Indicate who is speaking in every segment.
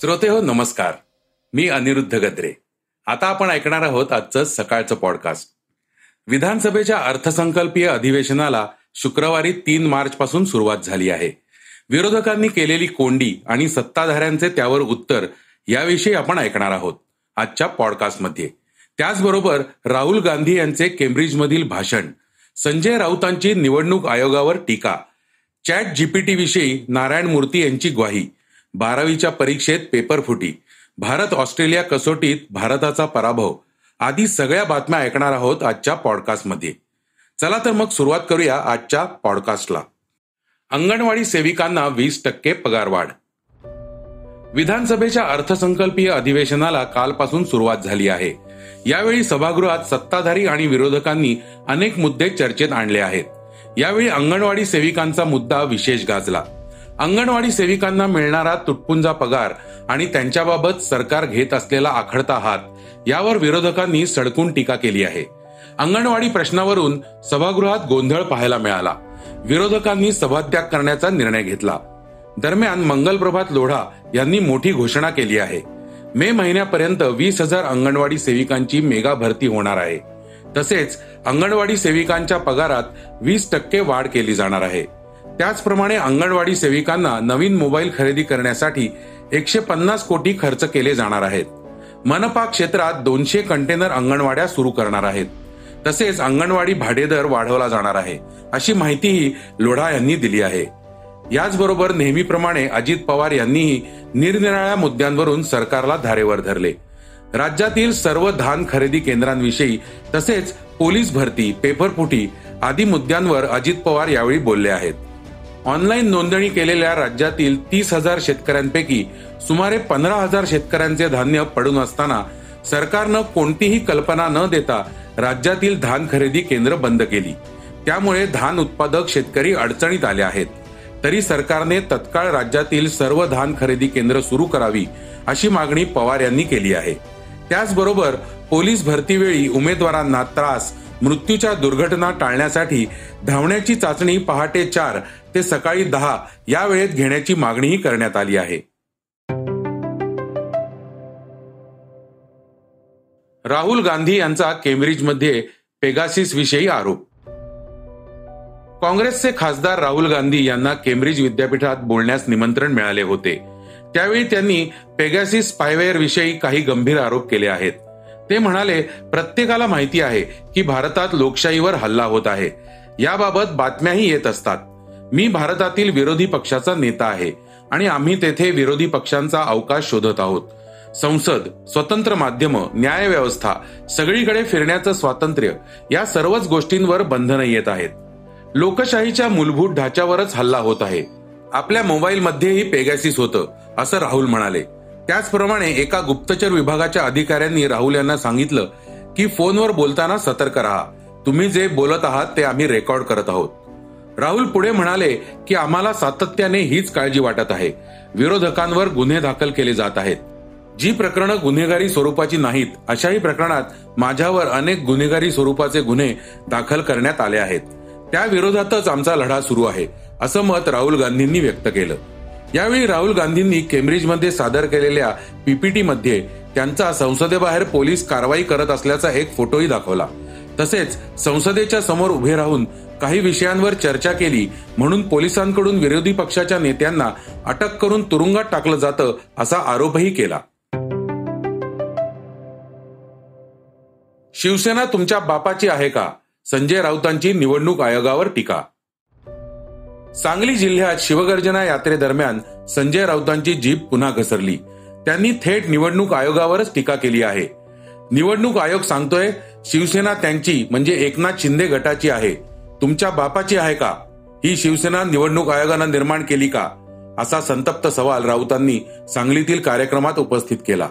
Speaker 1: श्रोते हो नमस्कार. मी अनिरुद्ध गद्रे. आता आपण ऐकणार आहोत आजचं सकाळचं पॉडकास्ट विधानसभेच्या अर्थसंकल्पीय अधिवेशनाला शुक्रवारी तीन मार्च पासून सुरुवात झाली आहे. विरोधकांनी केलेली कोंडी आणि सत्ताधाऱ्यांचे त्यावर उत्तर याविषयी आपण ऐकणार आहोत आजच्या पॉडकास्टमध्ये त्याचबरोबर राहुल गांधी यांचे केम्ब्रिजमधील भाषण संजय राऊतांची निवडणूक आयोगावर टीका चॅट जीपीटी विषयी नारायण मूर्ती यांची ग्वाही बारावीच्या परीक्षेत पेपर फुटी. भारत ऑस्ट्रेलिया कसोटीत भारताचा पराभव. आदी सगळ्या बातम्या ऐकणार आहोत आजच्या पॉडकास्टमध्ये. चला तर मग सुरुवात करूया आजच्या पॉडकास्टला. अंगणवाडी सेविकांना वीस टक्के पगारवाढ. विधानसभेच्या अर्थसंकल्पीय अधिवेशनाला कालपासून सुरुवात झाली आहे. यावेळी सभागृहात सत्ताधारी आणि विरोधकांनी अनेक मुद्दे चर्चेत आणले आहेत. यावेळी अंगणवाडी सेविकांचा मुद्दा विशेष गाजला. अंगणवाडी सेविकांना मिळणारा तुटपुंजा पगार आणि त्यांच्याबाबत सरकार घेत असलेला आखडता हात यावर विरोधकांनी सडकून टीका केली आहे. अंगणवाडी प्रश्नावरून सभागृहात गोंधळ पाहायला मिळाला. विरोधकांनी सभात्याग करण्याचा निर्णय घेतला. दरम्यान मंगलप्रभात लोढा यांनी मोठी घोषणा केली आहे. मे महिन्यापर्यंत वीस हजार अंगणवाडी सेविकांची मेगा भरती होणार आहे. तसेच अंगणवाडी सेविकांच्या पगारात वीस टक्के वाढ केली जाणार आहे. त्याचप्रमाणे अंगणवाडी सेविकांना नवीन मोबाईल खरेदी करण्यासाठी एकशे पन्नास कोटी खर्च केले जाणार आहेत. मनपा क्षेत्रात दोनशे कंटेनर अंगणवाड्या सुरू करणार आहेत. तसेच अंगणवाडी भाडेदर वाढवला जाणार आहे अशी माहितीही लोढा यांनी दिली आहे. याचबरोबर नेहमीप्रमाणे अजित पवार यांनीही निरनिराळ्या मुद्द्यांवरून सरकारला धारेवर धरले. राज्यातील सर्व धान खरेदी केंद्रांविषयी तसेच पोलीस भरती पेपरफुटी आदी मुद्द्यांवर अजित पवार यावेळी बोलले आहेत. ऑनलाईन नोंदणी केलेल्या राज्यातील तीस हजार शेतकऱ्यांपैकी सुमारे पंधरा हजार शेतकऱ्यांचे धान्य पडून असताना सरकारनं कोणतीही कल्पना न देता राज्यातील धान खरेदी केंद्र बंद केली. त्यामुळे धान उत्पादक शेतकरी अडचणीत आले आहेत. तरी सरकारने तत्काळ राज्यातील सर्व धान खरेदी केंद्र सुरू करावी अशी मागणी पवार यांनी केली आहे. त्याचबरोबर पोलीस भरतीवेळी उमेदवारांना त्रास मृत्यूच्या दुर्घटना टाळण्यासाठी धावण्याची चाचणी पहाटे चार ते सकाळी दहा या वेळेत घेण्याची मागणीही करण्यात आली आहे. राहुल गांधी यांचा केम्ब्रिजमध्ये पेगासिस विषयी आरोप. काँग्रेसचे खासदार राहुल गांधी यांना केम्ब्रिज विद्यापीठात बोलण्यास निमंत्रण मिळाले होते. त्यावेळी त्यांनी पेगासिस स्पायवेअर विषयी काही गंभीर आरोप केले आहेत. ते म्हणाले प्रत्येकाला माहिती आहे की भारतात लोकशाहीवर हल्ला होत आहे. याबाबत बातम्याही येत असतात. मी भारतातील विरोधी पक्षाचा नेता आहे आणि आम्ही तेथे विरोधी पक्षांचा अवकाश शोधत आहोत. संसद स्वतंत्र माध्यम न्याय व्यवस्था सगळीकडे फिरण्याचं स्वातंत्र्य या सर्वच गोष्टींवर बंधनं येत आहेत. लोकशाहीच्या मूलभूत ढाच्यावरच हल्ला होत आहे. आपल्या मोबाईलमध्येही पेगॅसिस होतं असं राहुल म्हणाले. त्याचप्रमाणे एका गुप्तचर विभागाच्या अधिकाऱ्यांनी राहुल यांना सांगितलं की फोनवर बोलताना सतर्क राहा. तुम्ही जे बोलत आहात ते आम्ही रेकॉर्ड करत आहोत. राहुल पुढे म्हणाले की आम्हाला सातत्याने हीच काळजी वाटत आहे. विरोधकांवर गुन्हे दाखल केले जात आहेत. जी प्रकरणं गुन्हेगारी स्वरूपाची नाहीत अशाही प्रकरणात माझ्यावर अनेक गुन्हेगारी स्वरूपाचे गुन्हे दाखल करण्यात आले आहेत. त्या विरोधातच आमचा लढा सुरू आहे असं मत राहुल गांधींनी व्यक्त केलं. यावेळी राहुल गांधींनी केम्ब्रिजमध्ये सादर केलेल्या पीपीटी मध्ये त्यांचा संसदेबाहेर पोलीस कारवाई करत असल्याचा एक फोटोही दाखवला. तसेच संसदेच्या समोर उभे राहून काही विषयांवर चर्चा केली म्हणून पोलिसांकडून विरोधी पक्षाच्या नेत्यांना अटक करून तुरुंगात टाकलं जातं असा आरोपही केला. शिवसेना तुमच्या बापाची आहे का? संजय राऊतांची निवडणूक आयोगावर टीका सांगली जिल्ह्यात शिवगर्जना यात्रेदरम्यान संजय राऊतांची जीप पुन्हा घसरली. त्यांनी थेट निवडणूक आयोगावरच टीका केली आहे. निवडणूक आयोग सांगतोय शिवसेना त्यांची म्हणजे एकनाथ शिंदे गटाची आहे. तुमच्या बापाची आहे का? ही शिवसेना निवडणूक आयोगानं निर्माण केली का? असा संतप्त सवाल राऊतांनी सांगलीतील कार्यक्रमात उपस्थित केला.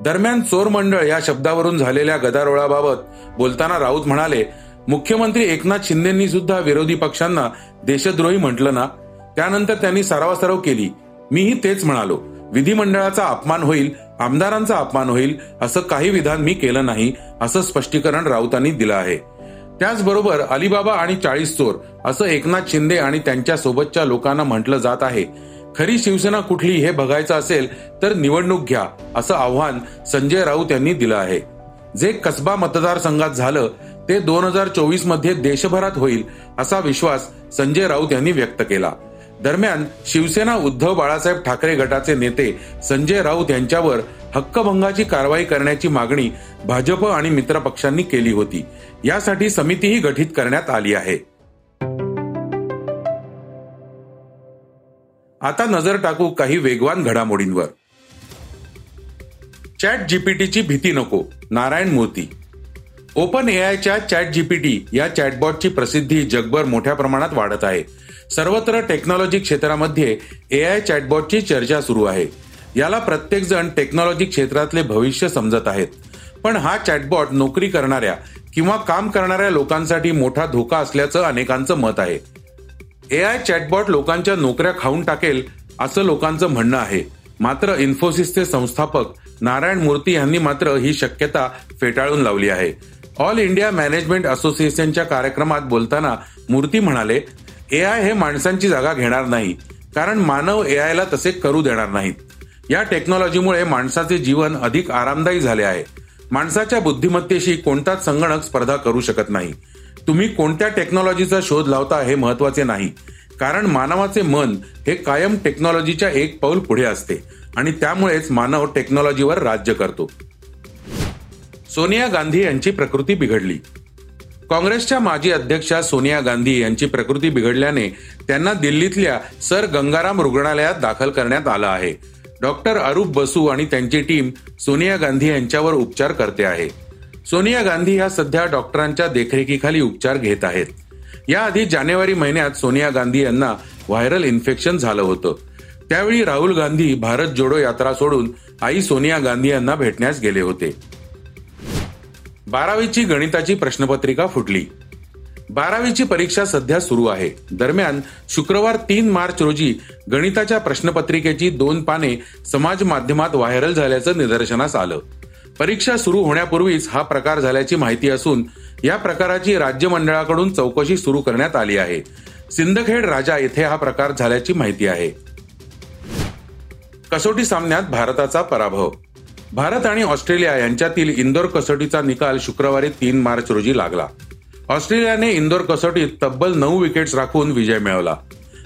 Speaker 1: दरम्यान चोर मंडळ या शब्दावरून झालेल्या गदारोळाबाबत बोलताना राऊत म्हणाले मुख्यमंत्री एकनाथ शिंदेंनी सुद्धा विरोधी पक्षांना देशद्रोही म्हटलं ना? त्यानंतर त्यांनी सरावासराव केली. मीही तेच म्हणालो. विधिमंडळाचा अपमान होईल आमदारांचा अपमान होईल असं काही विधान मी केलं नाही असं स्पष्टीकरण राऊतांनी दिलं आहे. त्याचबरोबर अलिबाबा आणि चाळीस चोर असं एकनाथ शिंदे आणि त्यांच्या सोबतच्या लोकांना म्हटलं जात आहे. खरी शिवसेना कुठली हे बघायचं असेल तर निवडणूक घ्या असं आव्हान संजय राऊत यांनी दिलं आहे. जे कसबा मतदारसंघात झालं ते दोन हजार चोवीसमध्ये देशभरात होईल असा विश्वास संजय राऊत यांनी व्यक्त केला. दरम्यान शिवसेना उद्धव बाळासाहेब ठाकरे गटाचे नेते संजय राऊत यांच्यावर हक्कभंगाची कारवाई करण्याची मागणी भाजप आणि मित्र पक्षांनी केली होती. यासाठी समितीही गठीत करण्यात आली आहे. आता नजर टाकू काही वेगवान घडामोडींवर. चॅट जीपीटीची भीती नको नारायण मूर्ती ओपन एआयच्या चॅट जीपीटी या चॅटबॉटची प्रसिद्धी जगभर मोठ्या प्रमाणात वाढत आहे. सर्वत्र टेक्नॉलॉजी क्षेत्रामध्ये एआय चॅटबॉटची चर्चा सुरू आहे. याला प्रत्येक जण टेक्नॉलॉजी क्षेत्रातले भविष्य समजत आहेत. पण हा चॅटबॉट नोकरी करणाऱ्या किंवा काम करणाऱ्या लोकांसाठी मोठा धोका असल्याचं अनेकांचं मत आहे. एआय चॅटबॉट लोकांच्या नोकऱ्या खाऊन टाकेल असं लोकांचं म्हणणं आहे. मात्र इन्फोसिसचे संस्थापक नारायण मूर्ती यांनी मात्र ही शक्यता फेटाळून लावली आहे. ऑल इंडिया मॅनेजमेंट असोसिएशनच्या कार्यक्रमात बोलताना मूर्ती म्हणाले ए आय हे माणसांची जागा घेणार नाही कारण मानव एआयला तसे करू देणार नाहीत. या टेक्नॉलॉजीमुळे माणसाचे जीवन अधिक आरामदायी झाले आहे. माणसाच्या बुद्धिमत्तेशी कोणताच संगणक स्पर्धा करू शकत नाही. तुम्ही कोणत्या टेक्नॉलॉजीचा शोध लावता हे महत्त्वाचे नाही. कारण मानवाचे मन हे कायम टेक्नॉलॉजीच्या एक पाऊल पुढे असते आणि त्यामुळेच मानव टेक्नॉलॉजीवर राज्य करतो. सोनिया गांधी यांची प्रकृती बिघडली. काँग्रेसच्या माजी अध्यक्षा सोनिया गांधी यांची प्रकृती बिघडल्याने त्यांना दिल्लीतल्या सर गंगाराम रुग्णालयात दाखल करण्यात आलं आहे. डॉक्टर अरूप बसू आणि त्यांची टीम सोनिया गांधी यांच्यावर उपचार करते आहे. सोनिया गांधी ह्या सध्या डॉक्टरांच्या देखरेखीखाली उपचार घेत आहेत. याआधी जानेवारी महिन्यात सोनिया गांधी यांना व्हायरल इन्फेक्शन झालं होतं. त्यावेळी राहुल गांधी भारत जोडो यात्रा सोडून आई सोनिया गांधी यांना भेटण्यास गेले होते. बारावीची गणिताची प्रश्नपत्रिका फुटली. बारावीची परीक्षा सध्या सुरू आहे. दरम्यान शुक्रवार तीन मार्च रोजी गणिताच्या प्रश्नपत्रिकेची दोन पाने समाज माध्यमात व्हायरल झाल्याचं निदर्शनास आलं. परीक्षा सुरू होण्यापूर्वीच हा प्रकार झाल्याची माहिती असून या प्रकाराची राज्य मंडळाकडून चौकशी सुरू करण्यात आली आहे. सिंदखेड राजा येथे हा प्रकार झाल्याची माहिती आहे. कसोटी सामन्यात भारताचा पराभव भारत आणि ऑस्ट्रेलिया यांच्यातील इंदोर कसोटीचा निकाल शुक्रवारी तीन मार्च रोजी लागला. ऑस्ट्रेलियाने इंदोर कसोटीत तब्बल नऊ विकेट्स राखून विजय मिळवला.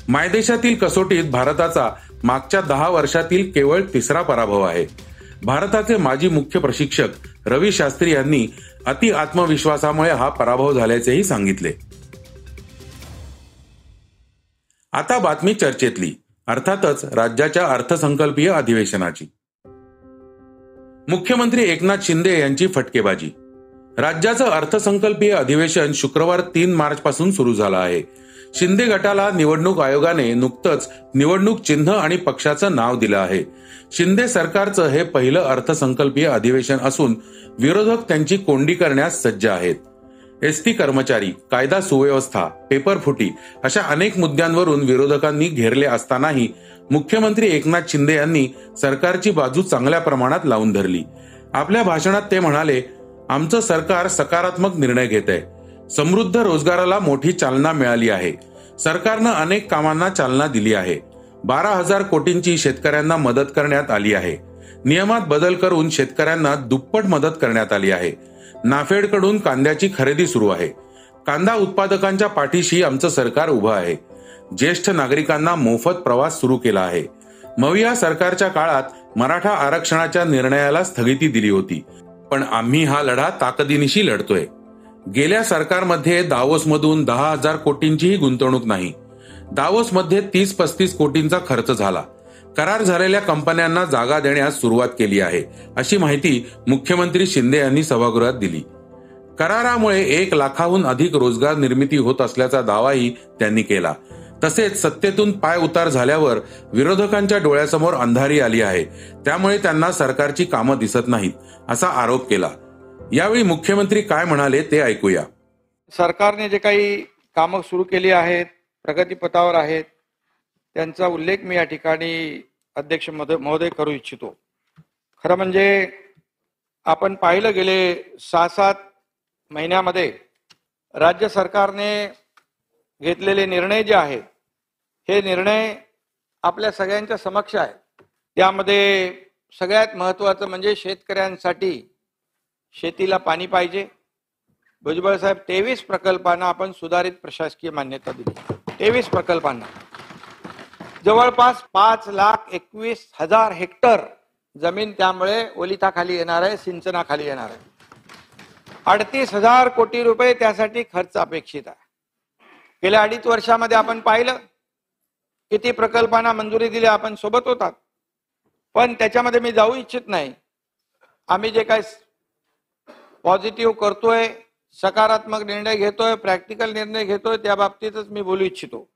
Speaker 1: मायदेशातील कसोटीत भारताचा मागच्या दहा वर्षातील केवळ तिसरा पराभव आहे. भारताचे माजी मुख्य प्रशिक्षक रवी शास्त्री यांनी अति आत्मविश्वासामुळे हा पराभव झाल्याचेही सांगितले. आता बातमी चर्चेतली. अर्थातच राज्याच्या अर्थसंकल्पीय अधिवेशनाची. मुख्यमंत्री एकनाथ शिंदे यांची फटकेबाजी. राज्याचं अर्थसंकल्पीय अधिवेशन शुक्रवार तीन मार्च पासून सुरू झालं आहे. शिंदे गटाला निवडणूक आयोगाने नुकतंच निवडणूक चिन्ह आणि पक्षाचं नाव दिलं आहे. शिंदे सरकारचं हे पहिलं अर्थसंकल्पीय अधिवेशन असून विरोधक त्यांची कोंडी करण्यास सज्ज आहेत. एसटी कर्मचारी कायदा सुव्यवस्था पेपर फुटी अशा अनेक मुद्द्यांवरून विरोधकांनी घेरले असतानाही मुख्यमंत्री एकनाथ शिंदे यांनी सरकारची बाजू चांगल्या प्रमाणात लावून धरली. आपल्या भाषणात ते म्हणाले आमचं सरकार सकारात्मक निर्णय घेत आहे. समृद्ध रोजगाराला मोठी चालना मिळाली आहे. सरकारनं अनेक कामांना चालना दिली आहे. बारा हजार कोटींची शेतकऱ्यांना मदत करण्यात आली आहे. नियमात बदल करून शेतकऱ्यांना दुप्पट मदत करण्यात आली आहे. नाफेडकडून कांद्याची खरेदी सुरू आहे. कांदा उत्पादकांच्या पाठीशी आमचं सरकार उभं आहे. ज्येष्ठ नागरिकांना मोफत प्रवास सुरू केला आहे. मविया सरकारच्या काळात मराठा आरक्षणाच्या निर्णयाला स्थगिती दिली होती. पण आम्ही हा लढा ताकदीनिशी लढतोय. गेल्या सरकारमध्ये दावोसमधून दहा हजार कोटींचीही गुंतवणूक नाही. दावोसमध्ये तीस पस्तीस कोटींचा खर्च झाला. करार झालेल्या कंपन्यांना जागा देण्यास सुरुवात केली आहे अशी माहिती मुख्यमंत्री शिंदे यांनी सभागृहात दिली. करारामुळे एक लाखाहून अधिक रोजगार निर्मिती होत असल्याचा दावाही त्यांनी केला. तसेच सत्तेतून पाय उतार झाल्यावर विरोधकांच्या डोळ्यासमोर अंधारी आली आहे. त्यामुळे त्यांना सरकारची कामं दिसत नाहीत असा आरोप केला. यावेळी मुख्यमंत्री काय म्हणाले ते ऐकूया.
Speaker 2: सरकारने जे काही कामं सुरू केली आहेत प्रगतीपथावर आहेत त्यांचा उल्लेख मी या ठिकाणी अध्यक्ष महोदय महोदय करू इच्छितो. खरं म्हणजे आपण पाहिलं गेले सहा सात महिन्यामध्ये राज्य सरकारने घेतलेले निर्णय जे आहेत हे निर्णय आपल्या सगळ्यांच्या समक्ष आहेत त्यामध्ये सगळ्यात महत्त्वाचं म्हणजे शेतकऱ्यांसाठी शेतीला पाणी पाहिजे. भुजबळ साहेब तेवीस प्रकल्पांना आपण सुधारित प्रशासकीय मान्यता दिली. तेवीस प्रकल्पांना. जवळपास पाच लाख एकवीस हजार हेक्टर जमीन त्यामुळे ओलिताखाली येणार आहे सिंचनाखाली येणार आहे. अडतीस हजार कोटी रुपये त्यासाठी खर्च अपेक्षित आहे. गेल्या अडीच वर्षामध्ये आपण पाहिलं किती प्रकल्पांना मंजुरी दिली आपण सोबत होतात. पण त्याच्यामध्ये मी जाऊ इच्छित नाही. आम्ही जे काय पॉझिटिव्ह करतोय सकारात्मक निर्णय घेतोय प्रॅक्टिकल निर्णय घेतोय त्या बाबतीतच मी बोलू इच्छितो.